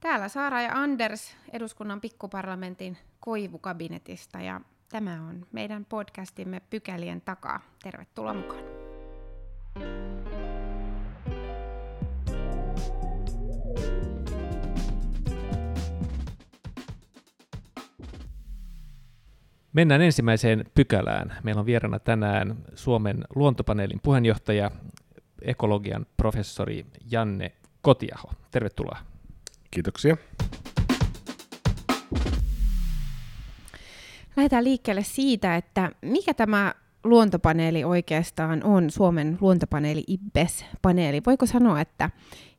Täällä Saara ja Anders eduskunnan pikkuparlamentin koivukabinetista ja tämä on meidän podcastimme Pykälien takaa. Tervetuloa mukaan. Mennään ensimmäiseen pykälään. Meillä on vieraana tänään Suomen luontopaneelin puheenjohtaja, ekologian professori Janne Kotiaho. Tervetuloa. Kiitoksia. Lähdetään liikkeelle siitä, että mikä tämä luontopaneeli oikeastaan on, Suomen luontopaneeli IPBES-paneeli. Voiko sanoa, että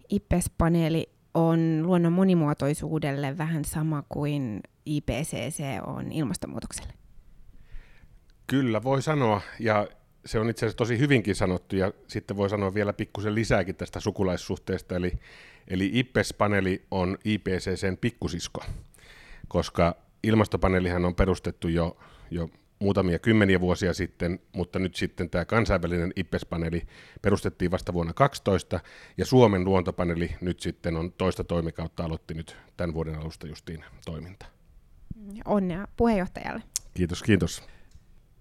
IPBES-paneeli on luonnon monimuotoisuudelle vähän sama kuin IPCC on ilmastonmuutokselle? Kyllä, voi sanoa, ja se on itse asiassa tosi hyvinkin sanottu, ja sitten voi sanoa vielä pikkusen lisääkin tästä sukulaissuhteesta, eli, eli IPES-paneeli on IPCCn pikkusisko, koska ilmastopaneelihan on perustettu jo, jo muutamia kymmeniä vuosia sitten, mutta nyt sitten tämä kansainvälinen IPES-paneeli perustettiin vasta vuonna 2012, ja Suomen luontopaneeli nyt sitten on toista toimikautta aloitti nyt tämän vuoden alusta justiin toiminta. Onnea puheenjohtajalle. Kiitos, kiitos.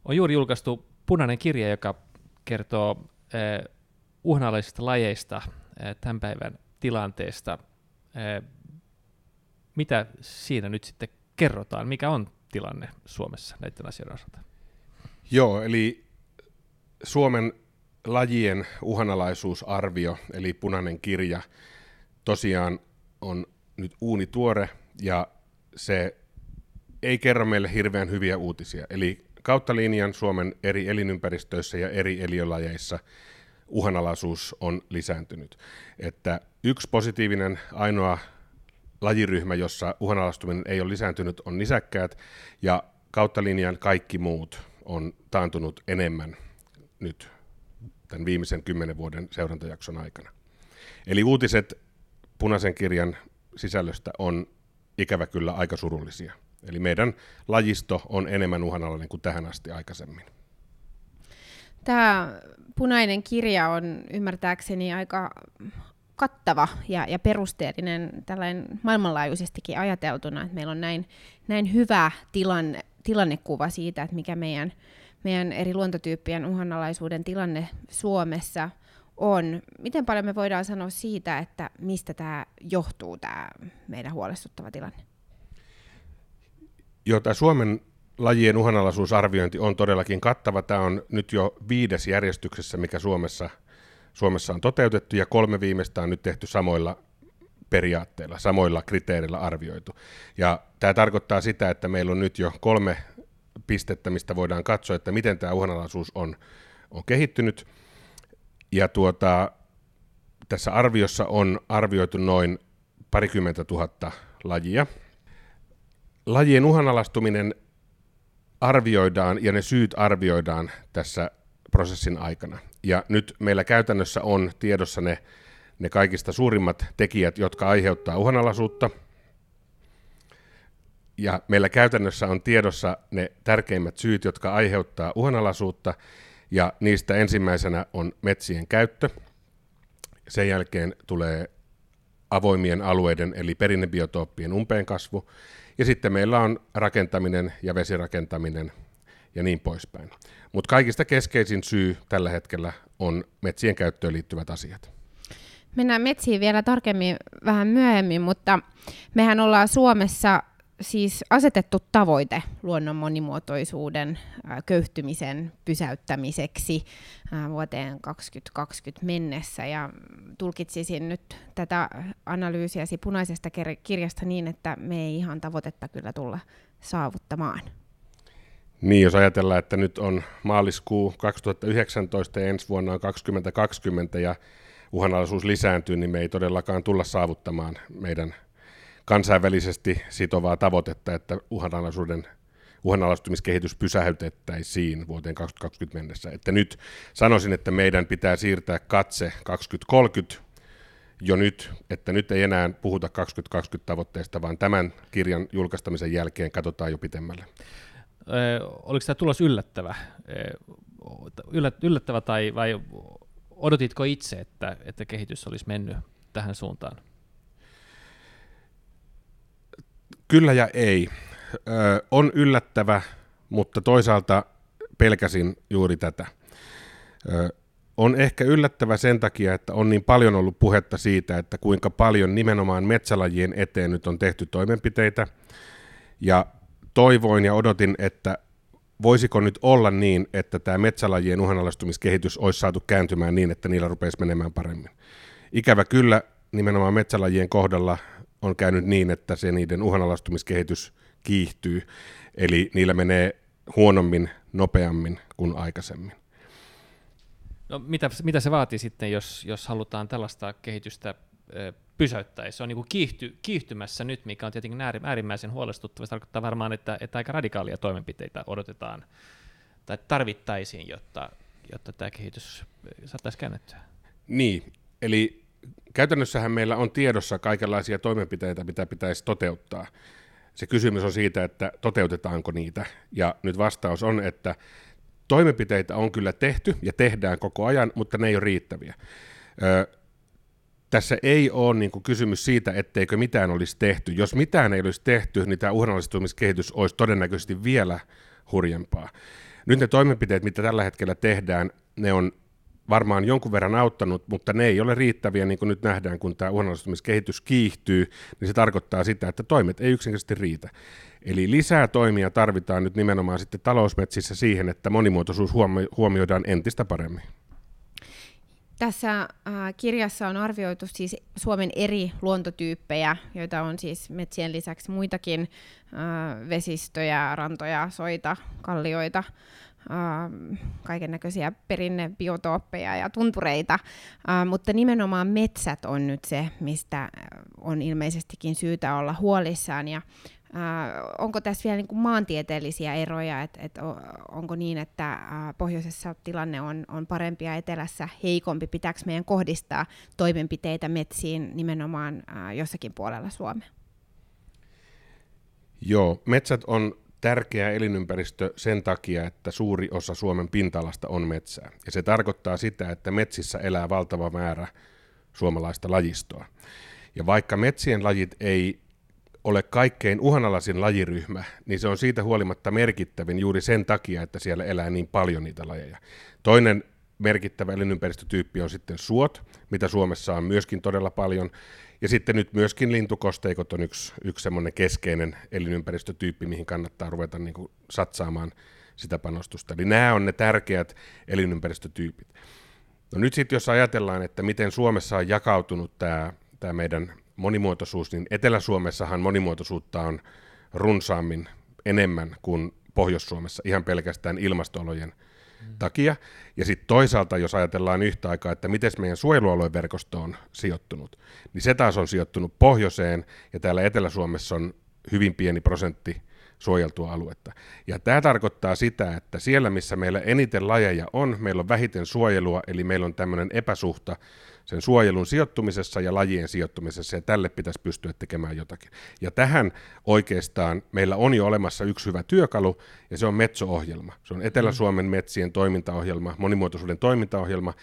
On juuri julkaistu punainen kirja, joka kertoo eh, uhanalaisista lajeista, eh, tämän päivän tilanteesta. Eh, mitä siinä nyt sitten kerrotaan? Mikä on tilanne Suomessa näiden asioiden osalta? Joo, eli Suomen lajien uhanalaisuusarvio, eli punainen kirja, tosiaan on nyt uuni tuore ja se ei kerro meille hirveän hyviä uutisia. Eli kautta linjan Suomen eri elinympäristöissä ja eri eliölajeissa uhanalaisuus on lisääntynyt. Että yksi positiivinen ainoa lajiryhmä, jossa uhanalaistuminen ei ole lisääntynyt, on nisäkkäät, ja kautta linjan kaikki muut on taantunut enemmän nyt tämän viimeisen kymmenen vuoden seurantajakson aikana. Eli uutiset punaisen kirjan sisällöstä on ikävä kyllä aika surullisia. Eli meidän lajisto on enemmän uhanalainen kuin tähän asti aikaisemmin. Tämä punainen kirja on ymmärtääkseni aika kattava ja, ja perusteellinen tällainen maailmanlaajuisestikin ajateltuna, että meillä on näin, näin hyvä tilanne, tilannekuva siitä, että mikä meidän, meidän eri luontotyyppien uhanalaisuuden tilanne Suomessa on. Miten paljon me voidaan sanoa siitä, että mistä tämä johtuu, tämä meidän huolestuttava tilanne? Tämä Suomen lajien uhanalaisuusarviointi on todellakin kattava. Tämä on nyt jo viides järjestyksessä, mikä Suomessa, Suomessa on toteutettu, ja kolme viimeistä on nyt tehty samoilla periaatteilla, samoilla kriteereillä arvioitu. Ja tämä tarkoittaa sitä, että meillä on nyt jo kolme pistettä, mistä voidaan katsoa, että miten tämä uhanalaisuus on, on kehittynyt. Ja tuota, tässä arviossa on arvioitu noin parikymmentä tuhatta lajia, lajien uhanalaistuminen arvioidaan ja ne syyt arvioidaan tässä prosessin aikana. Ja nyt meillä käytännössä on tiedossa ne, ne kaikista suurimmat tekijät, jotka aiheuttaa uhanalaisuutta. Ja meillä käytännössä on tiedossa ne tärkeimmät syyt, jotka aiheuttaa uhanalaisuutta. Ja niistä ensimmäisenä on metsien käyttö. Sen jälkeen tulee avoimien alueiden eli perinnebiotooppien umpeenkasvu. Ja sitten meillä on rakentaminen ja vesirakentaminen ja niin poispäin. Mutta kaikista keskeisin syy tällä hetkellä on metsien käyttöön liittyvät asiat. Mennään metsiin vielä tarkemmin vähän myöhemmin, mutta mehän ollaan Suomessa siis asetettu tavoite luonnon monimuotoisuuden köyhtymisen pysäyttämiseksi vuoteen 2020 mennessä. Ja tulkitsisin nyt tätä analyysiäsi punaisesta kirjasta niin, että me ei ihan tavoitetta kyllä tulla saavuttamaan. Niin, jos ajatellaan, että nyt on maaliskuu 2019 ja ensi vuonna on 2020 ja uhanalaisuus lisääntyy, niin me ei todellakaan tulla saavuttamaan meidän kansainvälisesti sitovaa tavoitetta, että uhanalaisuuden uhanalaistumiskehitys pysäytettäisiin vuoteen 2020 mennessä. Että nyt sanoisin, että meidän pitää siirtää katse 2030 jo nyt, että nyt ei enää puhuta 2020 tavoitteesta, vaan tämän kirjan julkaistamisen jälkeen katsotaan jo pitemmälle. Ö, oliko tämä tulos yllättävä, yllättävä tai vai odotitko itse, että, että kehitys olisi mennyt tähän suuntaan? Kyllä ja ei. Ö, on yllättävä, mutta toisaalta pelkäsin juuri tätä. Ö, on ehkä yllättävä sen takia, että on niin paljon ollut puhetta siitä, että kuinka paljon nimenomaan metsälajien eteen nyt on tehty toimenpiteitä. Ja toivoin ja odotin, että voisiko nyt olla niin, että tämä metsälajien uhanalaistumiskehitys olisi saatu kääntymään niin, että niillä rupeisi menemään paremmin. Ikävä kyllä nimenomaan metsälajien kohdalla on käynyt niin, että se niiden uhanalaistumiskehitys kiihtyy, eli niillä menee huonommin, nopeammin kuin aikaisemmin. No, mitä, mitä se vaatii sitten, jos, jos halutaan tällaista kehitystä pysäyttää? Se on niin kiihty, kiihtymässä nyt, mikä on tietenkin äärimmäisen huolestuttava. Se tarkoittaa varmaan, että, että aika radikaalia toimenpiteitä odotetaan tai tarvittaisiin, jotta, jotta tämä kehitys saataisiin käännettyä. Niin, eli käytännössähän meillä on tiedossa kaikenlaisia toimenpiteitä, mitä pitäisi toteuttaa. Se kysymys on siitä, että toteutetaanko niitä. Ja nyt vastaus on, että toimenpiteitä on kyllä tehty ja tehdään koko ajan, mutta ne ei ole riittäviä. Ö, tässä ei ole niin kuin kysymys siitä, etteikö mitään olisi tehty. Jos mitään ei olisi tehty, niin tämä uhanalaistumiskehitys olisi todennäköisesti vielä hurjempaa. Nyt ne toimenpiteet, mitä tällä hetkellä tehdään, ne on varmaan jonkun verran auttanut, mutta ne ei ole riittäviä, niin kuin nyt nähdään, kun tämä uhanalaistumiskehitys kiihtyy, niin se tarkoittaa sitä, että toimet ei yksinkertaisesti riitä. Eli lisää toimia tarvitaan nyt nimenomaan sitten talousmetsissä siihen, että monimuotoisuus huomioidaan entistä paremmin. Tässä äh, kirjassa on arvioitu siis Suomen eri luontotyyppejä, joita on siis metsien lisäksi muitakin äh, vesistöjä, rantoja, soita, kallioita, kaiken näköisiä perinnebiotooppeja ja tuntureita, äh, mutta nimenomaan metsät on nyt se, mistä on ilmeisestikin syytä olla huolissaan. Ja Äh, onko tässä vielä niin kuin maantieteellisiä eroja, että et onko niin, että äh, pohjoisessa tilanne on, on parempi ja etelässä heikompi? Pitääkö meidän kohdistaa toimenpiteitä metsiin nimenomaan äh, jossakin puolella Suomea? Joo, metsät on tärkeä elinympäristö sen takia, että suuri osa Suomen pinta-alasta on metsää. Ja se tarkoittaa sitä, että metsissä elää valtava määrä suomalaista lajistoa. Ja vaikka metsien lajit ei ole kaikkein uhanalaisin lajiryhmä, niin se on siitä huolimatta merkittävin juuri sen takia, että siellä elää niin paljon niitä lajeja. Toinen merkittävä elinympäristötyyppi on sitten suot, mitä Suomessa on myöskin todella paljon. Ja sitten nyt myöskin lintukosteikot on yksi, yksi semmoinen keskeinen elinympäristötyyppi, mihin kannattaa ruveta niin kuin satsaamaan sitä panostusta. Eli nämä on ne tärkeät elinympäristötyypit. No nyt sitten jos ajatellaan, että miten Suomessa on jakautunut tämä, tämä meidän monimuotoisuus, niin Etelä-Suomessahan monimuotoisuutta on runsaammin enemmän kuin Pohjois-Suomessa ihan pelkästään ilmastolojen takia. Ja sitten toisaalta, jos ajatellaan yhtä aikaa, että miten meidän suojelualueverkosto on sijoittunut, niin se taas on sijoittunut pohjoiseen, ja täällä Etelä-Suomessa on hyvin pieni prosentti suojeltua aluetta. Ja tämä tarkoittaa sitä, että siellä, missä meillä eniten lajeja on, meillä on vähiten suojelua, eli meillä on tämmöinen epäsuhta sen suojelun sijoittumisessa ja lajien sijoittumisessa, ja tälle pitäisi pystyä tekemään jotakin. Ja tähän oikeastaan meillä on jo olemassa yksi hyvä työkalu, ja se on Metso-ohjelma. Se on Etelä-Suomen metsien toimintaohjelma, monimuotoisuuden toimintaohjelma,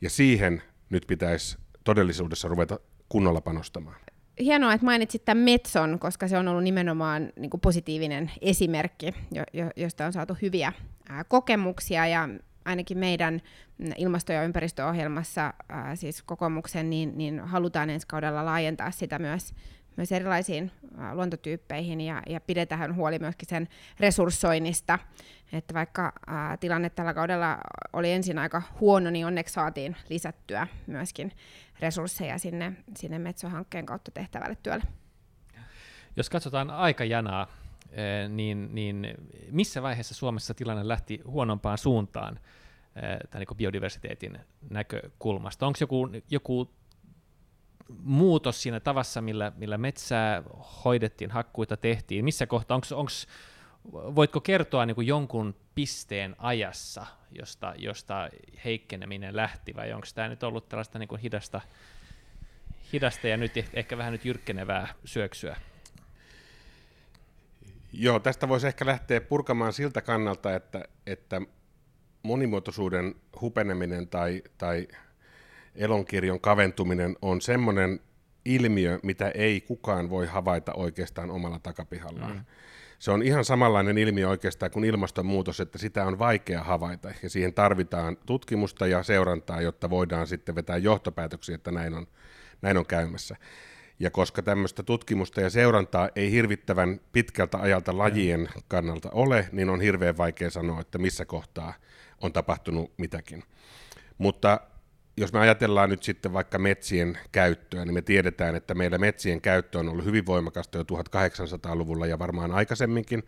ja siihen nyt pitäisi todellisuudessa ruveta kunnolla panostamaan. Hienoa, että mainitsit tämän Metson, koska se on ollut nimenomaan niin kuin positiivinen esimerkki, jo, jo, josta on saatu hyviä ää, kokemuksia, ja ainakin meidän ilmasto- ja ympäristöohjelmassa, ää, siis kokoomuksen, niin, niin halutaan ensi kaudella laajentaa sitä myös, myös erilaisiin ää, luontotyyppeihin ja, ja pidetään huoli myöskin sen resurssoinnista. Että vaikka ää, tilanne tällä kaudella oli ensin aika huono, niin onneksi saatiin lisättyä myöskin resursseja sinne, sinne Metso-hankkeen kautta tehtävälle työlle. Jos katsotaan aikajanaa, niin, niin missä vaiheessa Suomessa tilanne lähti huonompaan suuntaan tämän niin biodiversiteetin näkökulmasta? Onko joku, joku muutos siinä tavassa, millä, millä metsää hoidettiin, hakkuita tehtiin? Missä kohtaa, onko, onko, voitko kertoa niin kuin jonkun pisteen ajassa, josta, josta heikkeneminen lähti, vai onko tämä nyt ollut tällaista niin kuin hidasta, hidasta ja nyt ehkä vähän nyt jyrkkenevää syöksyä? Joo, tästä voisi ehkä lähteä purkamaan siltä kannalta, että, että monimuotoisuuden hupeneminen tai, tai elonkirjon kaventuminen on semmoinen ilmiö, mitä ei kukaan voi havaita oikeastaan omalla takapihallaan. Mm. Se on ihan samanlainen ilmiö oikeastaan kuin ilmastonmuutos, että sitä on vaikea havaita ja siihen tarvitaan tutkimusta ja seurantaa, jotta voidaan sitten vetää johtopäätöksiä, että näin on, näin on käymässä. Ja koska tämmöistä tutkimusta ja seurantaa ei hirvittävän pitkältä ajalta lajien kannalta ole, niin on hirveän vaikea sanoa, että missä kohtaa on tapahtunut mitäkin. Mutta jos me ajatellaan nyt sitten vaikka metsien käyttöä, niin me tiedetään, että meillä metsien käyttö on ollut hyvin voimakasta jo 1800-luvulla ja varmaan aikaisemminkin,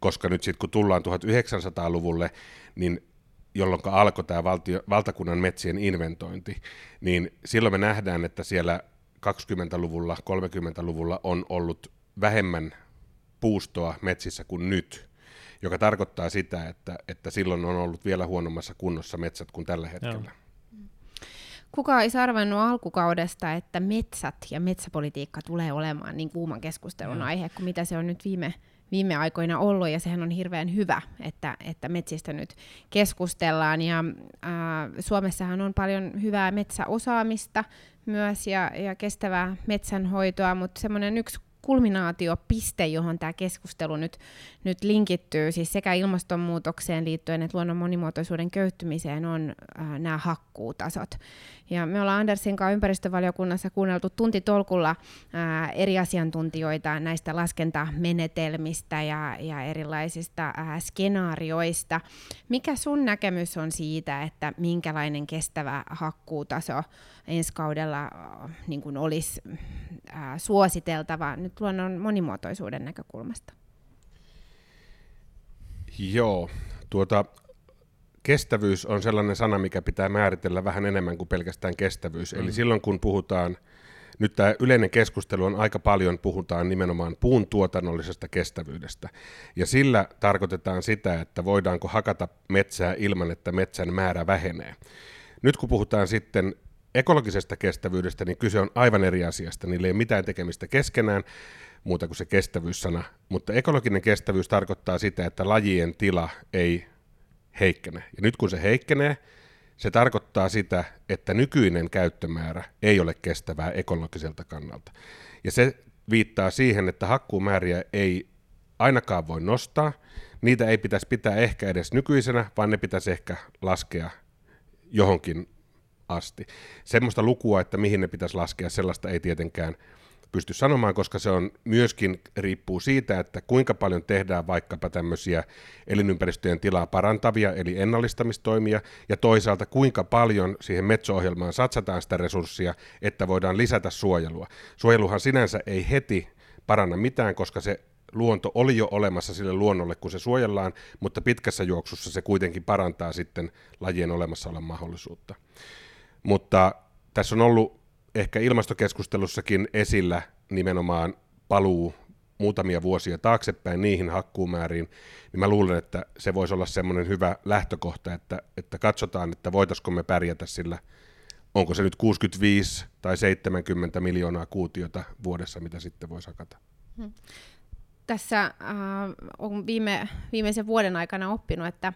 koska nyt sitten kun tullaan 1900-luvulle, niin jolloin alkoi tämä valtio, valtakunnan metsien inventointi, niin silloin me nähdään, että siellä 20-luvulla, 30-luvulla on ollut vähemmän puustoa metsissä kuin nyt, joka tarkoittaa sitä, että, että silloin on ollut vielä huonommassa kunnossa metsät kuin tällä hetkellä. Joo. Kuka olisi arvannut alkukaudesta, että metsät ja metsäpolitiikka tulee olemaan niin kuuman keskustelun aihe kuin mitä se on nyt viime, viime aikoina ollut, ja sehän on hirveän hyvä, että, että metsistä nyt keskustellaan. Ja äh, Suomessahan on paljon hyvää metsäosaamista myös ja, ja kestävää metsänhoitoa, mutta semmoinen yksi kulminaatiopiste, johon tämä keskustelu nyt, nyt linkittyy, siis sekä ilmastonmuutokseen liittyen että luonnon monimuotoisuuden köyhtymiseen, on äh, nämä hakkuutasot. Ja me ollaan Andersin kanssa ympäristövaliokunnassa kuunneltu tuntitolkulla äh, eri asiantuntijoita näistä laskentamenetelmistä ja, ja erilaisista äh, skenaarioista. Mikä sun näkemys on siitä, että minkälainen kestävä hakkuutaso ensi kaudella äh, niin kuin olisi äh, suositeltava nyt luonnon monimuotoisuuden näkökulmasta? Joo, tuota, kestävyys on sellainen sana, mikä pitää määritellä vähän enemmän kuin pelkästään kestävyys. Mm. Eli silloin kun puhutaan, nyt tämä yleinen keskustelu on aika paljon, puhutaan nimenomaan puun tuotannollisesta kestävyydestä. Ja sillä tarkoitetaan sitä, että voidaanko hakata metsää ilman, että metsän määrä vähenee. Nyt kun puhutaan sitten ekologisesta kestävyydestä, niin kyse on aivan eri asiasta. Niillä ei ole mitään tekemistä keskenään, muuta kuin se kestävyyssana. Mutta ekologinen kestävyys tarkoittaa sitä, että lajien tila ei heikkene. Ja nyt kun se heikkenee, se tarkoittaa sitä, että nykyinen käyttömäärä ei ole kestävää ekologiselta kannalta. Ja se viittaa siihen, että hakkuumääriä ei ainakaan voi nostaa, niitä ei pitäisi pitää ehkä edes nykyisenä, vaan ne pitäisi ehkä laskea johonkin asti. Semmoista lukua, että mihin ne pitäisi laskea, sellaista ei tietenkään pysty sanomaan, koska se on myöskin riippuu siitä, että kuinka paljon tehdään vaikkapa tämmöisiä elinympäristöjen tilaa parantavia, eli ennallistamistoimia, ja toisaalta kuinka paljon siihen metso-ohjelmaan satsataan sitä resurssia, että voidaan lisätä suojelua. Suojeluhan sinänsä ei heti paranna mitään, koska se luonto oli jo olemassa sille luonnolle, kun se suojellaan, mutta pitkässä juoksussa se kuitenkin parantaa sitten lajien olemassaolon mahdollisuutta. Mutta tässä on ollut ehkä ilmastokeskustelussakin esillä nimenomaan paluu muutamia vuosia taaksepäin niihin hakkuumääriin, niin mä luulen, että se voisi olla semmoinen hyvä lähtökohta, että, että katsotaan, että voitaisiko me pärjätä sillä, onko se nyt 65 tai 70 miljoonaa kuutiota vuodessa, mitä sitten voisi hakata. Hmm. Tässä äh, on viime, viimeisen vuoden aikana oppinut, että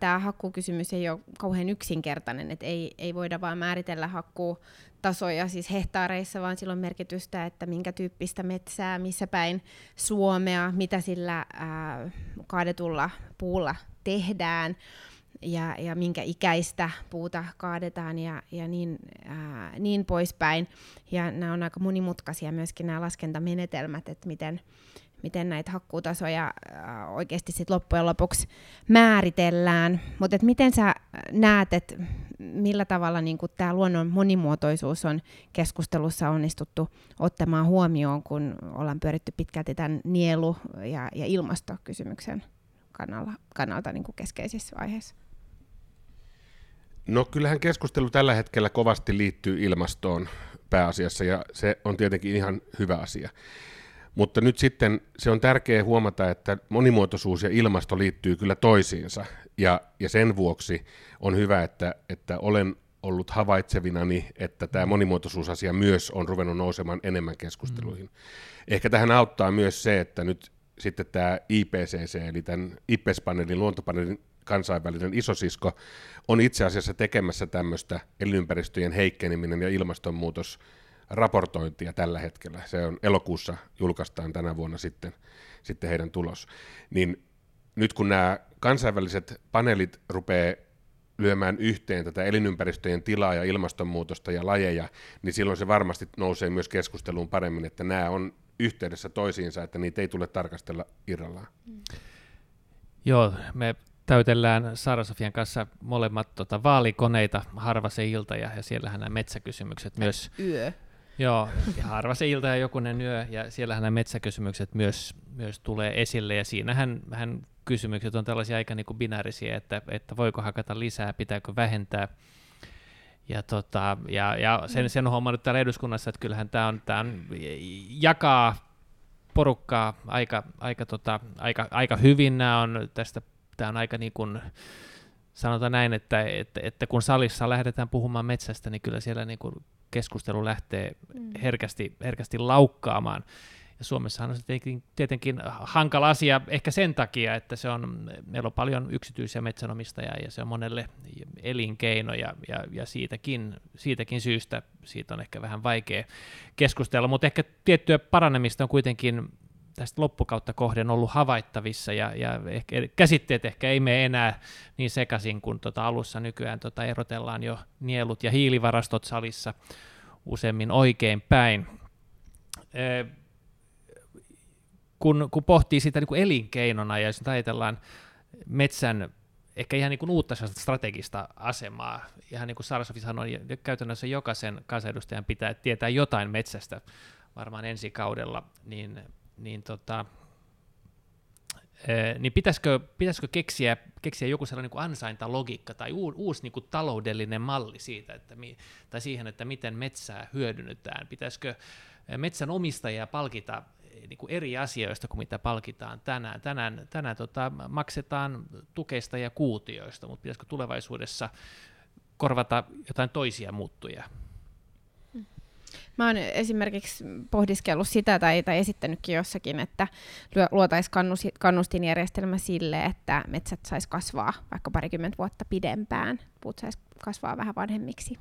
tämä hakkukysymys ei ole kauhean yksinkertainen, että ei, ei voida vain määritellä hakkuutasoja siis hehtaareissa, vaan sillä on merkitystä, että minkä tyyppistä metsää, missä päin Suomea, mitä sillä ää, kaadetulla puulla tehdään ja, ja minkä ikäistä puuta kaadetaan ja, ja niin, ää, niin poispäin. Ja nämä on aika monimutkaisia myöskin nämä laskentamenetelmät, että miten, miten näitä hakkuutasoja äh, oikeasti sit loppujen lopuksi määritellään. Mutta miten sä näet, että millä tavalla niin tämä luonnon monimuotoisuus on keskustelussa onnistuttu ottamaan huomioon, kun ollaan pyöritty pitkälti tämän nielu- ja, ja ilmastokysymyksen kannalta, kannalta niin keskeisissä vaiheissa? No kyllähän keskustelu tällä hetkellä kovasti liittyy ilmastoon pääasiassa, ja se on tietenkin ihan hyvä asia. Mutta nyt sitten se on tärkeää huomata, että monimuotoisuus ja ilmasto liittyy kyllä toisiinsa. Ja, ja sen vuoksi on hyvä, että, että olen ollut havaitsevinani, että tämä monimuotoisuusasia myös on ruvennut nousemaan enemmän keskusteluihin. Mm. Ehkä tähän auttaa myös se, että nyt sitten tämä IPCC, eli tämän IPES-paneelin, luontopaneelin kansainvälinen isosisko, on itse asiassa tekemässä tämmöistä elinympäristöjen heikkeneminen ja ilmastonmuutos raportointia tällä hetkellä. Se on elokuussa julkaistaan tänä vuonna sitten, sitten heidän tulos. Niin nyt kun nämä kansainväliset paneelit rupeaa lyömään yhteen tätä elinympäristöjen tilaa ja ilmastonmuutosta ja lajeja, niin silloin se varmasti nousee myös keskusteluun paremmin, että nämä on yhteydessä toisiinsa, että niitä ei tule tarkastella irrallaan. Joo, me täytellään Saara Sofian kanssa molemmat tota, vaalikoneita harva se ilta ja, ja siellähän nämä metsäkysymykset myös. Yö. Joo, ja harva se ilta ja jokunen yö, ja siellähän nämä metsäkysymykset myös, myös tulee esille, ja siinähän hän kysymykset on tällaisia aika niin kuin binäärisiä, että, että voiko hakata lisää, pitääkö vähentää, ja, tota, ja, ja sen, sen homma nyt täällä eduskunnassa, että kyllähän tämä on, tää on, jakaa porukkaa aika, aika, tota, aika, aika hyvin. Nämä on tästä, tämä on aika niin kuin, sanotaan näin, että, että, että kun salissa lähdetään puhumaan metsästä, niin kyllä siellä niin kuin keskustelu lähtee mm. herkästi, herkästi laukkaamaan. Ja Suomessahan on se tietenkin, tietenkin hankala asia ehkä sen takia, että se on, meillä on paljon yksityisiä metsänomistajia ja se on monelle elinkeino ja, ja, ja siitäkin, siitäkin syystä siitä on ehkä vähän vaikea keskustella, mutta ehkä tiettyä paranemista on kuitenkin tästä loppukautta kohden ollut havaittavissa ja, ja ehkä, käsitteet ehkä ei mene enää niin sekaisin kuin tota alussa nykyään tota erotellaan jo nielut ja hiilivarastot salissa useammin oikein päin. E, kun, kun pohtii sitä niin kuin elinkeinona ja jos ajatellaan metsän ehkä ihan niin kuin uutta strategista asemaa, ihan niin kuin Sarsofi sanoi, käytännössä jokaisen kansanedustajan pitää tietää jotain metsästä varmaan ensi kaudella, niin niin, tota, niin pitäisikö, pitäisikö keksiä, keksiä joku sellainen niin ansaintalogiikka tai uusi, niin kuin taloudellinen malli siitä, että mi, tai siihen, että miten metsää hyödynnetään? Pitäisikö metsän omistajia palkita niin kuin eri asioista kuin mitä palkitaan tänään? Tänään, tänään tota, maksetaan tukeista ja kuutioista, mutta pitäisikö tulevaisuudessa korvata jotain toisia muuttuja? Mä oon esimerkiksi pohdiskellut sitä tai, tai esittänytkin jossakin, että luotaisiin kannustinjärjestelmä sille, että metsät sais kasvaa vaikka parikymmentä vuotta pidempään, puut sais kasvaa vähän vanhemmiksi.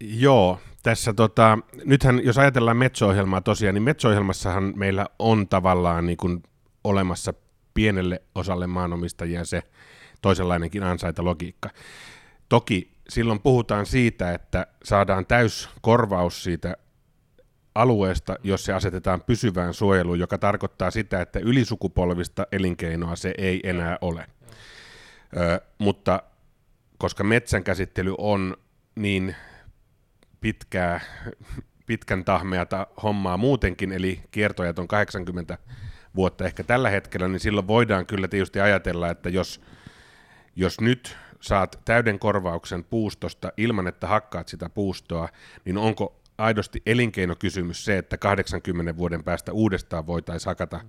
Joo, tässä tota, nythän jos ajatellaan metso-ohjelmaa tosiaan, niin metso-ohjelmassahan meillä on tavallaan niin kuin olemassa pienelle osalle maanomistajia se toisenlainenkin ansaita logiikka. Toki silloin puhutaan siitä, että saadaan täys korvaus siitä alueesta, jos se asetetaan pysyvään suojeluun, joka tarkoittaa sitä, että ylisukupolvista elinkeinoa se ei enää ole. Ö, mutta koska metsän käsittely on niin pitkää, pitkän tahmeata hommaa muutenkin, eli kiertojat on 80 vuotta ehkä tällä hetkellä, niin silloin voidaan kyllä tietysti ajatella, että jos, jos nyt saat täyden korvauksen puustosta ilman, että hakkaat sitä puustoa, niin onko aidosti elinkeinokysymys se, että 80 vuoden päästä uudestaan voitaisiin hakata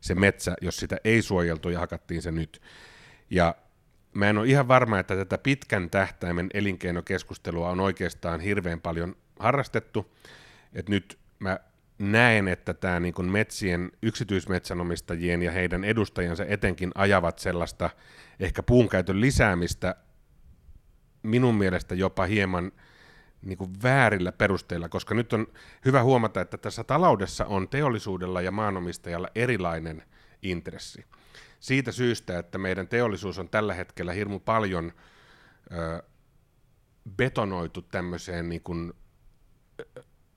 se metsä, jos sitä ei suojeltu ja hakattiin se nyt. Ja mä en ole ihan varma, että tätä pitkän tähtäimen elinkeinokeskustelua on oikeastaan hirveän paljon harrastettu. Et nyt mä näen, että tämä niin metsien yksityismetsänomistajien ja heidän edustajansa etenkin ajavat sellaista ehkä puunkäytön lisäämistä minun mielestä jopa hieman niin kuin väärillä perusteilla, koska nyt on hyvä huomata, että tässä taloudessa on teollisuudella ja maanomistajalla erilainen intressi. Siitä syystä, että meidän teollisuus on tällä hetkellä hirmu paljon ö, betonoitu tämmöiseen niin kuin,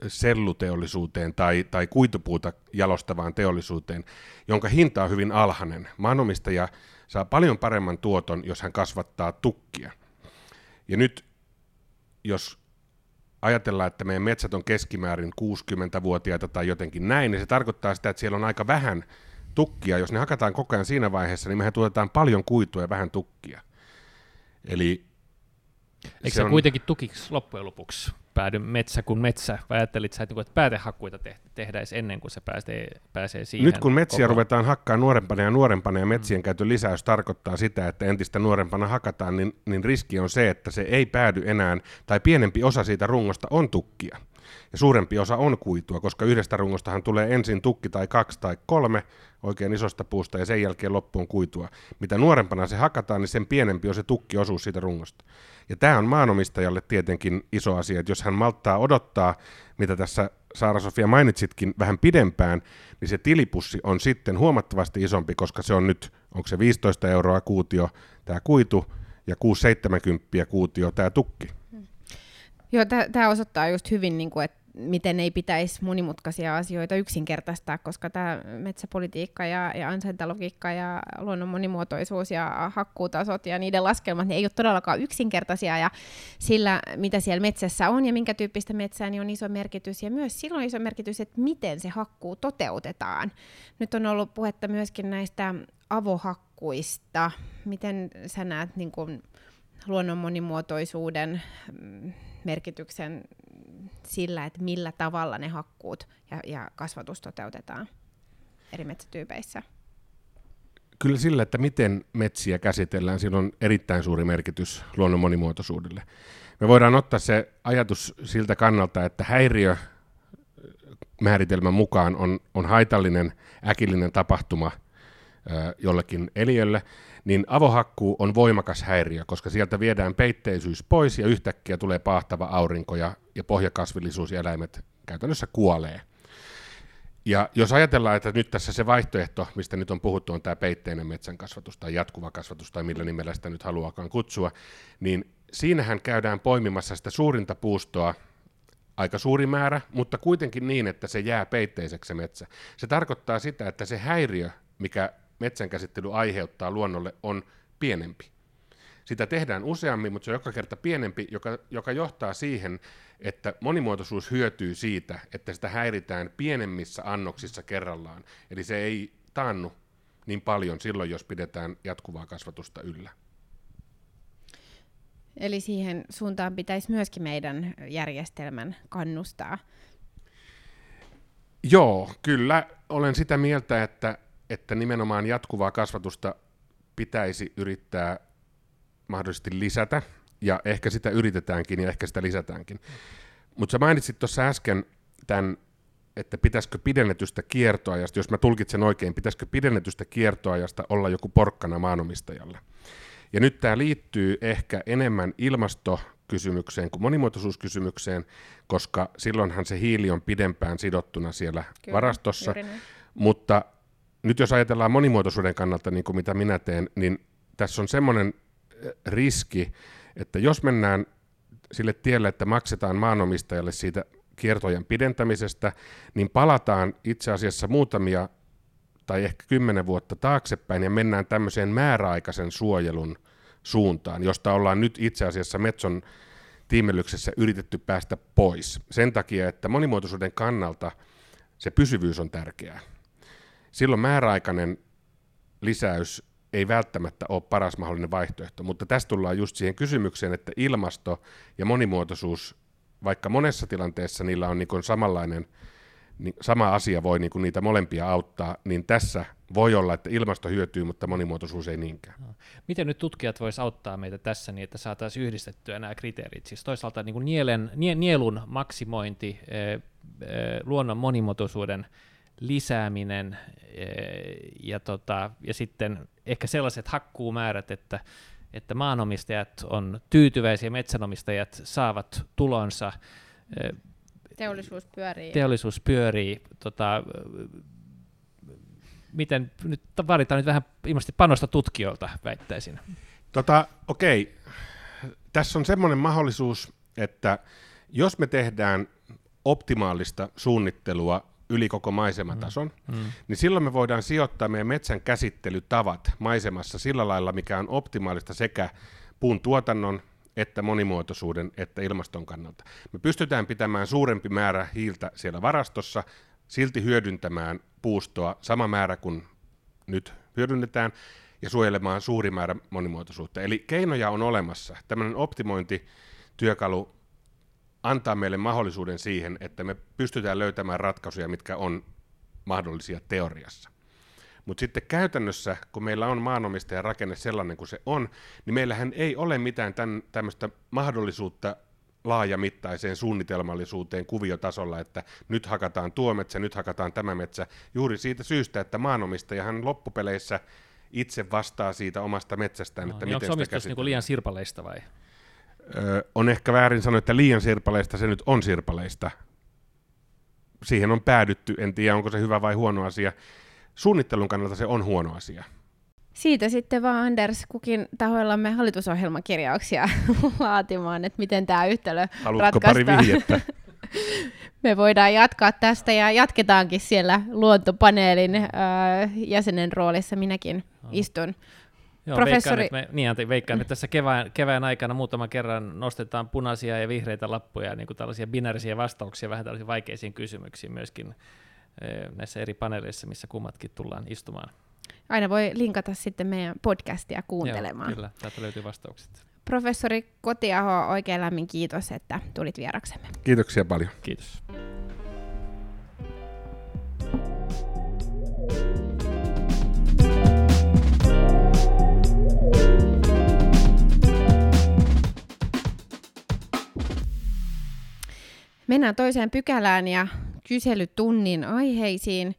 selluteollisuuteen tai, tai kuitupuuta jalostavaan teollisuuteen, jonka hinta on hyvin alhainen. Maanomistaja saa paljon paremman tuoton, jos hän kasvattaa tukkia. Ja nyt, jos ajatellaan, että meidän metsät on keskimäärin 60-vuotiaita tai jotenkin näin, niin se tarkoittaa sitä, että siellä on aika vähän tukkia. Jos ne hakataan koko ajan siinä vaiheessa, niin mehän tuotetaan paljon kuitua ja vähän tukkia. Eli Eikö se, se on... kuitenkin tukiksi loppujen lopuksi? Päädy metsä kuin metsä, vai ajattelit sä, että päätehakkuita te- tehdään ennen kuin se pääsee, pääsee siihen? Nyt kun metsiä koko... ruvetaan hakkaa nuorempana ja nuorempana ja metsien mm. käytön lisäys tarkoittaa sitä, että entistä nuorempana hakataan, niin, niin riski on se, että se ei päädy enää, tai pienempi osa siitä rungosta on tukkia. Ja suurempi osa on kuitua, koska yhdestä rungostahan tulee ensin tukki tai kaksi tai kolme oikein isosta puusta ja sen jälkeen loppuun kuitua. Mitä nuorempana se hakataan, niin sen pienempi on se tukkiosuus siitä rungosta. Ja tämä on maanomistajalle tietenkin iso asia, että jos hän malttaa odottaa, mitä tässä Saara-Sofia mainitsitkin vähän pidempään, niin se tilipussi on sitten huomattavasti isompi, koska se on nyt, onko se 15 euroa kuutio tämä kuitu ja 6-70 kuutio tämä tukki. Joo, tämä osoittaa just hyvin, niin kuin, että miten ei pitäisi monimutkaisia asioita yksinkertaistaa, koska tämä metsäpolitiikka ja, ja ansaintalogiikka ja luonnon monimuotoisuus ja hakkuutasot ja niiden laskelmat niin ei ole todellakaan yksinkertaisia ja sillä, mitä siellä metsässä on ja minkä tyyppistä metsää, niin on iso merkitys ja myös silloin iso merkitys, että miten se hakkuu toteutetaan. Nyt on ollut puhetta myöskin näistä avohakkuista. Miten sä näet niin kuin, luonnon monimuotoisuuden mm, merkityksen sillä, että millä tavalla ne hakkuut ja, ja kasvatus toteutetaan eri metsätyypeissä? Kyllä sillä, että miten metsiä käsitellään, sillä on erittäin suuri merkitys luonnon monimuotoisuudelle. Me voidaan ottaa se ajatus siltä kannalta, että häiriö määritelmän mukaan on, on haitallinen äkillinen tapahtuma jollekin eliölle, niin avohakkuu on voimakas häiriö, koska sieltä viedään peitteisyys pois ja yhtäkkiä tulee pahtava aurinko ja, ja pohjakasvillisuus ja eläimet käytännössä kuolee. Ja jos ajatellaan, että nyt tässä se vaihtoehto, mistä nyt on puhuttu, on tämä peitteinen metsän kasvatus tai jatkuva kasvatus tai millä nimellä sitä nyt haluakaan kutsua, niin siinähän käydään poimimassa sitä suurinta puustoa aika suuri määrä, mutta kuitenkin niin, että se jää peitteiseksi se metsä. Se tarkoittaa sitä, että se häiriö, mikä metsänkäsittely aiheuttaa luonnolle, on pienempi. Sitä tehdään useammin, mutta se on joka kerta pienempi, joka, joka johtaa siihen, että monimuotoisuus hyötyy siitä, että sitä häiritään pienemmissä annoksissa kerrallaan. Eli se ei taannu niin paljon silloin, jos pidetään jatkuvaa kasvatusta yllä. Eli siihen suuntaan pitäisi myöskin meidän järjestelmän kannustaa. Joo, kyllä olen sitä mieltä, että että nimenomaan jatkuvaa kasvatusta pitäisi yrittää mahdollisesti lisätä, ja ehkä sitä yritetäänkin ja ehkä sitä lisätäänkin. Mutta sä mainitsit tuossa äsken tämän, että pitäisikö pidennetystä kiertoajasta, jos mä tulkitsen oikein, pitäisikö pidennetystä kiertoajasta olla joku porkkana maanomistajalle. Ja nyt tämä liittyy ehkä enemmän ilmastokysymykseen kuin monimuotoisuuskysymykseen, koska silloinhan se hiili on pidempään sidottuna siellä Kyllä, varastossa. Mutta nyt jos ajatellaan monimuotoisuuden kannalta, niin kuin mitä minä teen, niin tässä on semmoinen eh, riski, että jos mennään sille tielle, että maksetaan maanomistajalle siitä kiertojen pidentämisestä, niin palataan itse asiassa muutamia tai ehkä kymmenen vuotta taaksepäin ja mennään tämmöiseen määräaikaisen suojelun suuntaan, josta ollaan nyt itse asiassa Metson tiimelyksessä yritetty päästä pois. Sen takia, että monimuotoisuuden kannalta se pysyvyys on tärkeää silloin määräaikainen lisäys ei välttämättä ole paras mahdollinen vaihtoehto, mutta tässä tullaan just siihen kysymykseen, että ilmasto ja monimuotoisuus, vaikka monessa tilanteessa niillä on niin samanlainen, niin sama asia voi niin niitä molempia auttaa, niin tässä voi olla, että ilmasto hyötyy, mutta monimuotoisuus ei niinkään. Miten nyt tutkijat voisivat auttaa meitä tässä niin, että saataisiin yhdistettyä nämä kriteerit? Siis toisaalta niin kuin nielen, nie, nielun maksimointi, e, e, luonnon monimuotoisuuden lisääminen eh, ja, tota, ja sitten ehkä sellaiset hakkuumäärät, että, että maanomistajat on tyytyväisiä, metsänomistajat saavat tulonsa. Eh, teollisuus pyörii. Teollisuus pyörii. Tota, miten, nyt vaaditaan nyt vähän ilmeisesti panosta tutkijoilta, väittäisin. Tota, okei, tässä on semmoinen mahdollisuus, että jos me tehdään optimaalista suunnittelua yli koko maisematason, mm. Mm. niin silloin me voidaan sijoittaa meidän metsän käsittelytavat maisemassa sillä lailla, mikä on optimaalista sekä puun tuotannon että monimuotoisuuden että ilmaston kannalta. Me pystytään pitämään suurempi määrä hiiltä siellä varastossa, silti hyödyntämään puustoa sama määrä kuin nyt hyödynnetään, ja suojelemaan suuri määrä monimuotoisuutta. Eli keinoja on olemassa. Tämmöinen optimointityökalu antaa meille mahdollisuuden siihen, että me pystytään löytämään ratkaisuja, mitkä on mahdollisia teoriassa. Mutta sitten käytännössä, kun meillä on maanomistajan rakenne sellainen kuin se on, niin meillähän ei ole mitään tämmöistä mahdollisuutta laajamittaiseen suunnitelmallisuuteen kuviotasolla, että nyt hakataan tuo metsä, nyt hakataan tämä metsä, juuri siitä syystä, että maanomistajahan loppupeleissä itse vastaa siitä omasta metsästään, No, että niin miten onko sitä omistus niin liian sirpaleista vai? On ehkä väärin sanoa, että liian sirpaleista se nyt on sirpaleista. Siihen on päädytty, en tiedä onko se hyvä vai huono asia. Suunnittelun kannalta se on huono asia. Siitä sitten vaan Anders kukin tahoillamme hallitusohjelmakirjauksia laatimaan, että miten tämä yhtälö Haluatko pari ratkaistaan. vihjettä? Me voidaan jatkaa tästä ja jatketaankin siellä luontopaneelin äh, jäsenen roolissa. Minäkin istun. Joo, Professori- veikkaan, että me, niin, anteeksi, veikkaan, että tässä kevään, kevään aikana muutaman kerran nostetaan punaisia ja vihreitä lappuja, niin kuin tällaisia binäärisiä vastauksia vähän tällaisiin vaikeisiin kysymyksiin myöskin eh, näissä eri paneeleissa, missä kummatkin tullaan istumaan. Aina voi linkata sitten meidän podcastia kuuntelemaan. Joo, kyllä, täältä löytyy vastaukset. Professori Kotiaho, oikein lämmin kiitos, että tulit vieraksemme. Kiitoksia paljon. Kiitos. Mennään toiseen pykälään ja kyselytunnin aiheisiin.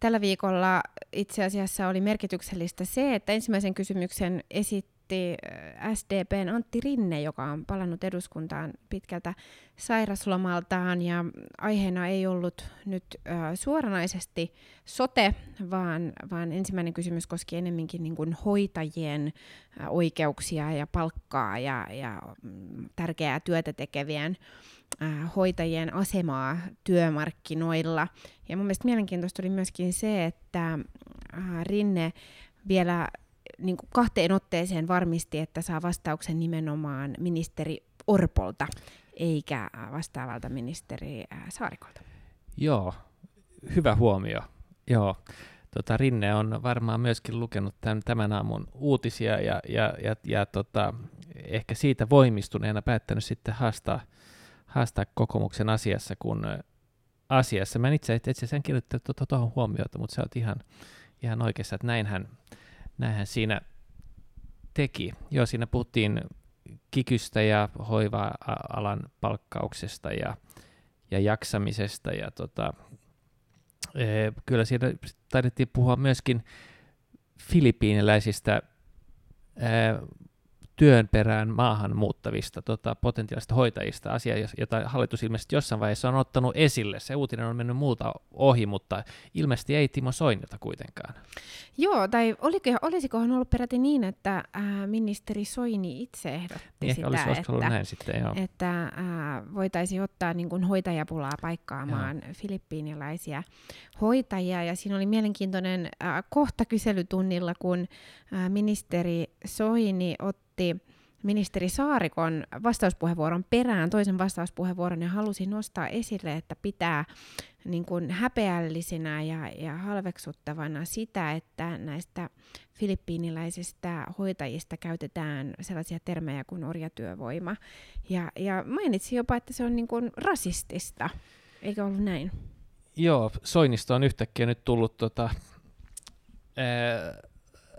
Tällä viikolla itse asiassa oli merkityksellistä se, että ensimmäisen kysymyksen esitti äh, SDPn Antti Rinne, joka on palannut eduskuntaan pitkältä sairaslomaltaan. Ja aiheena ei ollut nyt äh, suoranaisesti sote, vaan, vaan ensimmäinen kysymys koski enemmänkin niin kuin hoitajien äh, oikeuksia ja palkkaa ja, ja mm, tärkeää työtä tekevien äh, hoitajien asemaa työmarkkinoilla. Ja mun mielestä mielenkiintoista oli myöskin se, että Rinne vielä niin kuin kahteen otteeseen varmisti, että saa vastauksen nimenomaan ministeri Orpolta, eikä vastaavalta ministeri Saarikolta. Joo, hyvä huomio. Joo, tota, Rinne on varmaan myöskin lukenut tämän, tämän aamun uutisia ja, ja, ja, ja tota, ehkä siitä voimistuneena päättänyt sitten haastaa, haastaa kokoomuksen asiassa, kun asiassa. Mä en itse asiassa en kiinnittänyt tuohon to, to, huomiota, mutta sä oot ihan, ihan oikeassa, että näinhän, näinhän siinä teki. Joo, siinä puhuttiin kikystä ja hoiva-alan palkkauksesta ja, ja jaksamisesta ja tota, eh, kyllä siinä taidettiin puhua myöskin filippiiniläisistä eh, työn perään maahan muuttavista tota, potentiaalista hoitajista, asia, jota hallitus ilmeisesti jossain vaiheessa on ottanut esille. Se uutinen on mennyt muuta ohi, mutta ilmeisesti ei Timo Soinilta kuitenkaan. Joo, tai oliko, olisikohan ollut peräti niin, että ää, ministeri Soini itse ehdotti Niin sitä, olisi, olisiko ollut että, näin sitten, joo. että ää, voitaisiin ottaa niin kuin hoitajapulaa paikkaamaan filippiiniläisiä hoitajia. Ja siinä oli mielenkiintoinen ää, kohta kyselytunnilla, kun ää, ministeri Soini otti ministeri Saarikon vastauspuheenvuoron perään, toisen vastauspuheenvuoron, ja halusi nostaa esille, että pitää niin kuin häpeällisenä ja, ja halveksuttavana sitä, että näistä filippiiniläisistä hoitajista käytetään sellaisia termejä kuin orjatyövoima. Ja, ja mainitsi jopa, että se on niin kuin rasistista. Eikö ollut näin? Joo, Soinista on yhtäkkiä nyt tullut tota, ää,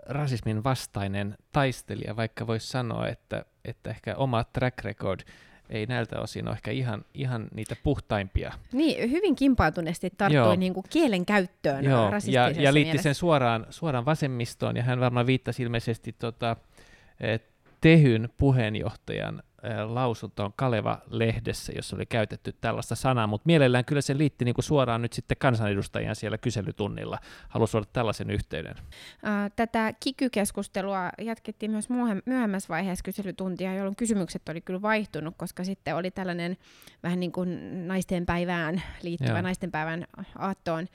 rasismin vastainen taistelija, vaikka voisi sanoa, että, että ehkä oma track record ei näiltä osin ole ehkä ihan, ihan niitä puhtaimpia. Niin, hyvin kimpautuneesti tarttui niin kuin kielen käyttöön Joo, ja, ja liitti mielessä. sen suoraan, suoraan vasemmistoon, ja hän varmaan viittasi ilmeisesti tota, eh, Tehyn puheenjohtajan eh, lausuntoon Kaleva-lehdessä, jossa oli käytetty tällaista sanaa, mutta mielellään kyllä se liitti niinku suoraan nyt sitten kansanedustajien siellä kyselytunnilla. Halusi suoda tällaisen yhteyden. Tätä kikykeskustelua jatkettiin myös myöhem- myöhemmässä vaiheessa kyselytuntia, jolloin kysymykset oli kyllä vaihtunut, koska sitten oli tällainen vähän niin kuin naisten päivään liittyvä, Joo. naisten päivän aattoon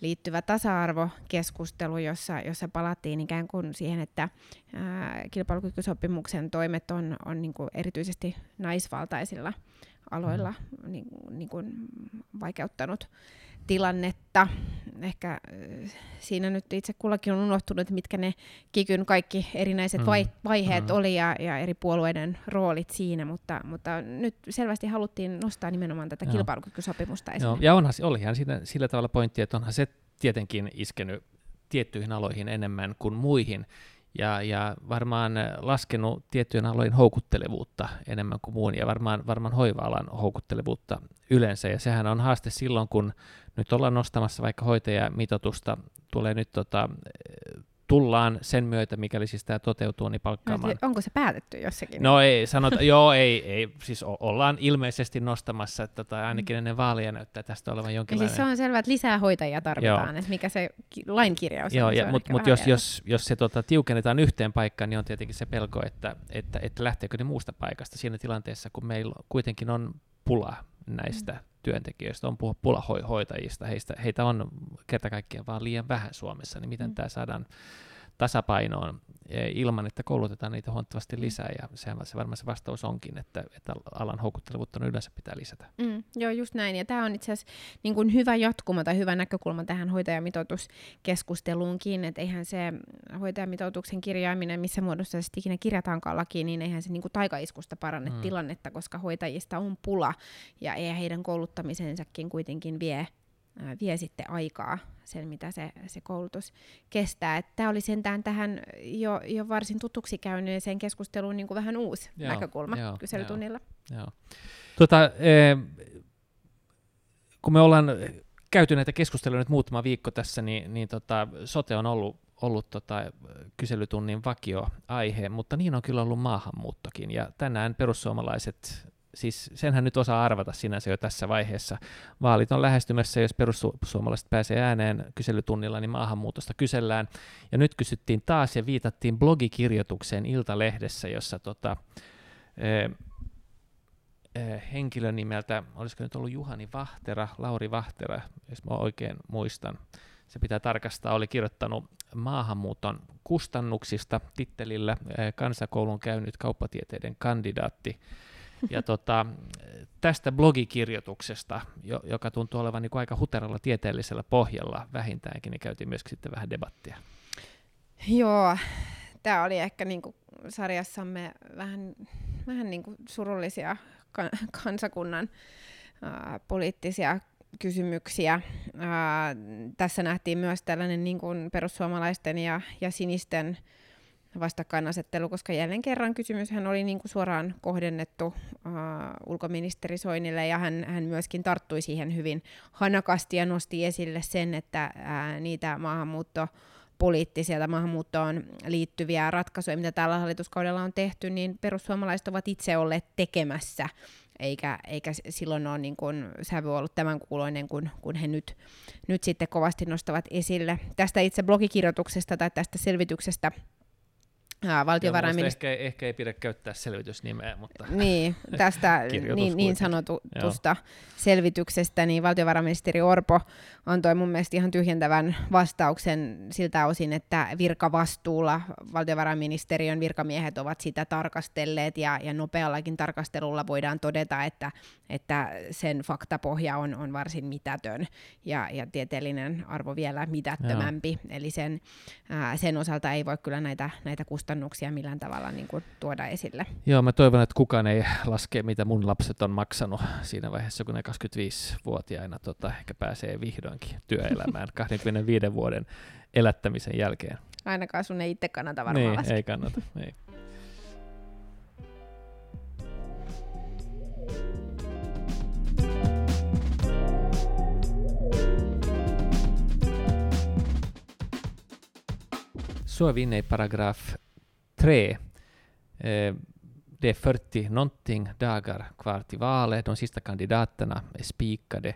liittyvä tasa-arvokeskustelu, jossa, jossa palattiin ikään kuin siihen, että ää, kilpailukykysopimuksen toimet on, on niin kuin erityisesti naisvaltaisilla aloilla niin, niin kuin vaikeuttanut tilannetta. Ehkä äh, siinä nyt itse kullakin on unohtunut, mitkä ne kikyn kaikki erinäiset Mm. vai, vaiheet Mm. oli ja, ja eri puolueiden roolit siinä, mutta, mutta nyt selvästi haluttiin nostaa nimenomaan tätä Joo. kilpailukykysopimusta esille. Joo, ja onhan, se- olihan siinä sillä tavalla pointti, että onhan se tietenkin iskenyt tiettyihin aloihin enemmän kuin muihin, ja, ja varmaan laskenut tiettyjen alojen houkuttelevuutta enemmän kuin muun, ja varmaan, varmaan hoiva-alan houkuttelevuutta yleensä, ja sehän on haaste silloin, kun nyt ollaan nostamassa vaikka hoitajamitoitusta, tulee nyt tota, tullaan sen myötä, mikäli siis tämä toteutuu, niin palkkaamaan. No, onko se päätetty jossakin? No ei, sanota, joo, ei, ei, siis ollaan ilmeisesti nostamassa, että tota, ainakin ennen vaaleja näyttää tästä olevan jonkinlainen. Ja siis se on selvä, että lisää hoitajia tarvitaan, että mikä se lainkirjaus joo, on. Ja, mutta mut jos, jos, jos se tota, tiukennetaan yhteen paikkaan, niin on tietenkin se pelko, että, että, että lähteekö ne muusta paikasta siinä tilanteessa, kun meillä kuitenkin on pula näistä mm. työntekijöistä, on pula hoitajista, heistä, heitä on kerta kaikkiaan vaan liian vähän Suomessa, niin miten mm. tämä saadaan tasapainoon e, ilman, että koulutetaan niitä huomattavasti lisää, ja sehän se varmaan se vastaus onkin, että, että alan houkuttelevuutta yleensä pitää lisätä. Mm, joo, just näin, ja tämä on itse asiassa niin kuin hyvä jatkuma tai hyvä näkökulma tähän hoitajamitoituskeskusteluunkin, että eihän se hoitajamitoituksen kirjaaminen, missä muodossa se ikinä kirjataankaan lakiin, niin eihän se niin kuin taikaiskusta paranne mm. tilannetta, koska hoitajista on pula, ja ei heidän kouluttamisensakin kuitenkin vie vie sitten aikaa sen, mitä se, se koulutus kestää. Tämä oli sentään tähän jo, jo varsin tutuksi käyneeseen keskusteluun niin kuin vähän uusi joo, näkökulma joo, kyselytunnilla. Joo, joo. Tota, eh, kun me ollaan käyty näitä keskusteluja nyt muutama viikko tässä, niin, niin tota, sote on ollut, ollut tota, kyselytunnin vakioaihe, mutta niin on kyllä ollut maahanmuuttokin. Ja tänään perussuomalaiset siis senhän nyt osaa arvata sinänsä jo tässä vaiheessa. Vaalit on lähestymässä, jos perussuomalaiset pääsee ääneen kyselytunnilla, niin maahanmuutosta kysellään. Ja nyt kysyttiin taas ja viitattiin blogikirjoitukseen Iltalehdessä, jossa tota, eh, eh, henkilön nimeltä, olisiko nyt ollut Juhani Vahtera, Lauri Vahtera, jos mä oikein muistan, se pitää tarkastaa, oli kirjoittanut maahanmuuton kustannuksista tittelillä eh, kansakoulun käynyt kauppatieteiden kandidaatti ja tota, tästä blogikirjoituksesta, jo, joka tuntuu olevan niin aika huteralla tieteellisellä pohjalla vähintäänkin, niin käytiin myöskin sitten vähän debattia. Joo, tämä oli ehkä niin kuin sarjassamme vähän, vähän niin kuin surullisia kansakunnan ää, poliittisia kysymyksiä. Ää, tässä nähtiin myös tällainen niin kuin perussuomalaisten ja, ja sinisten vastakkainasettelu, koska jälleen kerran kysymyshän oli niin kuin suoraan kohdennettu uh, ulkoministeri Soinille ja hän, hän myöskin tarttui siihen hyvin hanakasti ja nosti esille sen, että uh, niitä maahanmuutto poliittisia tai maahanmuuttoon liittyviä ratkaisuja, mitä tällä hallituskaudella on tehty, niin perussuomalaiset ovat itse olleet tekemässä, eikä, eikä silloin ole niin kuin sävy ollut tämän kuuloinen, kun, kun he nyt, nyt sitten kovasti nostavat esille. Tästä itse blogikirjoituksesta tai tästä selvityksestä valtiovarainministeri... Ehkä, ehkä ei pidä käyttää selvitysnimeä, mutta... Niin, tästä niin, niin sanotusta selvityksestä, niin valtiovarainministeri Orpo antoi mun mielestä ihan tyhjentävän vastauksen siltä osin, että virkavastuulla valtiovarainministeriön virkamiehet ovat sitä tarkastelleet, ja, ja nopeallakin tarkastelulla voidaan todeta, että, että sen faktapohja on, on varsin mitätön, ja, ja tieteellinen arvo vielä mitättömämpi, Joo. eli sen, ää, sen osalta ei voi kyllä näitä, näitä kustannuksia kustannuksia millään tavalla niin kuin tuoda esille. Joo, mä toivon, että kukaan ei laske, mitä mun lapset on maksanut siinä vaiheessa, kun ne 25-vuotiaina tota, ehkä pääsee vihdoinkin työelämään 25 vuoden elättämisen jälkeen. Ainakaan sun ei itse kannata varmaan niin, laskea. ei kannata. Ei. Så är vi inne i paragraf 3. Eh, det är 40 någonting dagar kvar till valet. De sista kandidaterna är spikade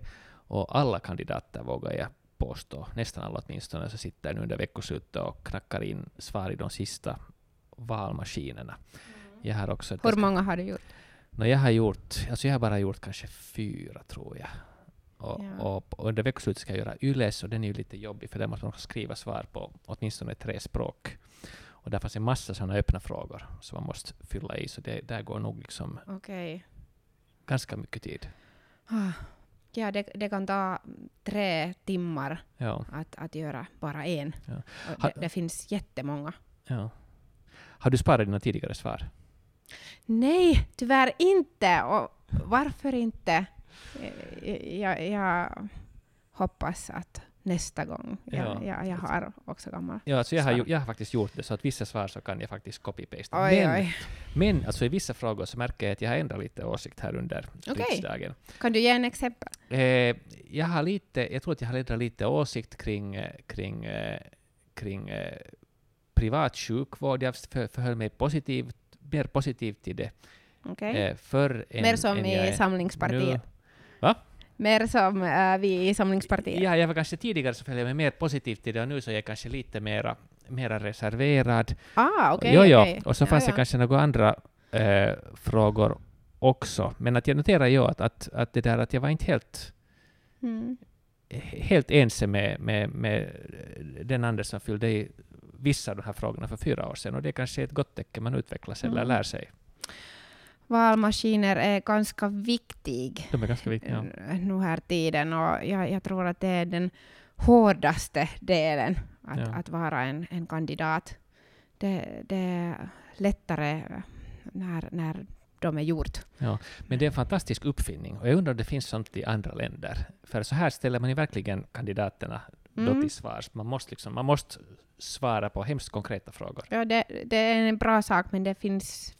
och alla kandidater vågar jag påstå, nästan alla åtminstone, så sitter nu under veckoslutet och knackar in svar i de sista valmaskinerna. Mm. Jag har också Hur många har du gjort? No, jag har gjort, alltså jag har bara gjort kanske fyra tror jag. Och, ja. och, och under veckoslutet ska jag göra YLES och den är ju lite jobbig för där måste man skriva svar på åtminstone tre språk. Och där fanns en massa sådana öppna frågor som man måste fylla i, så det, där går nog liksom okay. ganska mycket tid. Ah. Ja, det, det kan ta tre timmar ja. att, att göra bara en. Ja. Det, det, finns jättemånga. Ja. Har du sparat dina tidigare svar? Nej, tyvärr inte. Och varför inte? Jag, jag hoppas att nästa gång. Ja, Ja. ja, jag har också gammal. Ja, alltså jag, har, ju- jag har faktiskt gjort det så att vissa svar så kan jag faktiskt copy-pasta. Men, oj. men alltså i vissa frågor så märker jag att jag har ändrat lite åsikt här under Okej. riksdagen. Kan du ge en exempel? Eh, jag har lite, jag tror att jag har ändrat lite åsikt kring, eh, kring, eh, kring eh, privat sjukvård. Jag för, förhöll mig positivt, mer positivt till det Okej. eh, förr än, Mer som än i jag Samlingspartiet. nu. Va? Mer som eh, vi i Samlingspartiet. Ja, jag var kanske tidigare så följde jag mig mer positivt till det och nu så är jag kanske lite mera, mera reserverad. Ah, okej. jo, jo. okej. Och så Ja, fanns ja. det kanske några andra eh, frågor också. Men att jag noterar ju att, att, att det där att jag var inte helt, Mm. helt ense med, med, med den Anders som fyllde i vissa av de här frågorna för fyra år sedan. Och det är kanske ett gott tecken, man utvecklas eller Mm. lär sig. Valmaskiner är ganska viktig De är ganska viktiga. eh, nu här tiden och jag, jag tror att det är den hårdaste delen att, Ja. att vara en, en kandidat. Det, det är lättare när, när de är gjort. Men det är en fantastisk uppfinning och jag undrar om det finns sånt i andra länder. För så här ställer man ju verkligen kandidaterna då Mm. till svars. Man måste, liksom, man måste svara på hemskt konkreta frågor. Ja, det, det är en bra sak, men det finns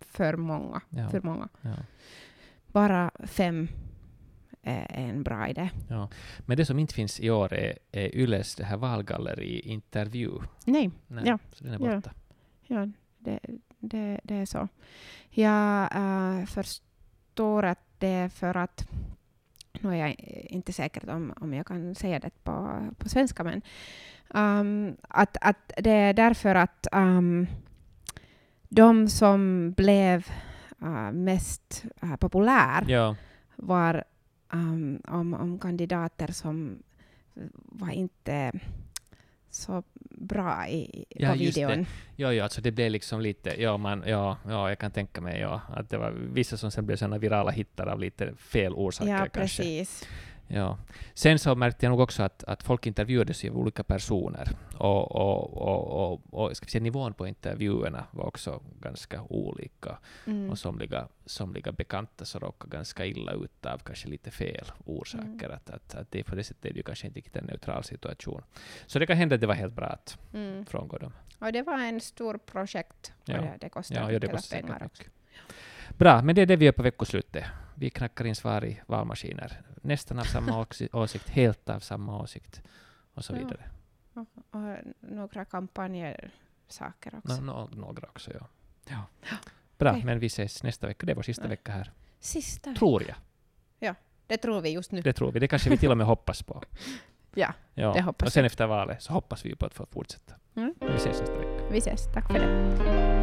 för många. Ja, För många. ja. Bara fem är en bra idé. Ja. Men det som inte finns i år är, är Yles det här valgalleri-intervju. Nej, Nej, Ja. Så den är Ja. borta. ja, det, det, det är så. Jag äh, förstår att det är för att nu är jag inte säker om, om jag kan säga det på, på svenska, men um, att, att det är därför att um, de som blev uh, mest uh, populär Ja, var um, om, om kandidater som var inte så bra i, Ja, på just det. videon. ja, ja, alltså det blev liksom lite, ja, man, ja, ja, jag kan tänka mig ja, att det var vissa som sen blev sådana virala hittar av lite fel orsaker Ja, kanske. precis. Ja. Sen så märkte jag nog också att, att folk intervjuades ju av olika personer. Och, och, och, och, och ska vi säga, nivån på intervjuerna var också ganska olika. Mm. Och somliga, somliga bekanta så råkade ganska illa ut av kanske lite fel orsaker. Mm. Att, att, att det, på det sättet är det ju kanske inte riktigt en neutral situation. Så det kan hända att det var helt bra att Mm. frångå dem. Och det var en stor projekt och Ja. det, det kostade Ja, ja, det pengar också. Bra, men det är det vi gör på veckoslutet. Vi knackar in svar i valmaskiner. Nästan av samma åsi- åsikt, helt av samma åsikt och så Ja. vidare. Och, och några kampanjersaker också. Nå, nå, några också, ja. ja. Bra, Okej. men vi ses nästa vecka. Det är vår sista Ja. vecka här. Sista. Tror jag. Det tror vi just nu. Det tror vi. Det kanske vi till och med hoppas på. Ja, ja. det hoppas Och sen efter valet så hoppas vi på att få fortsätta. Mm. Vi ses nästa vecka. vi ses. Tack för det.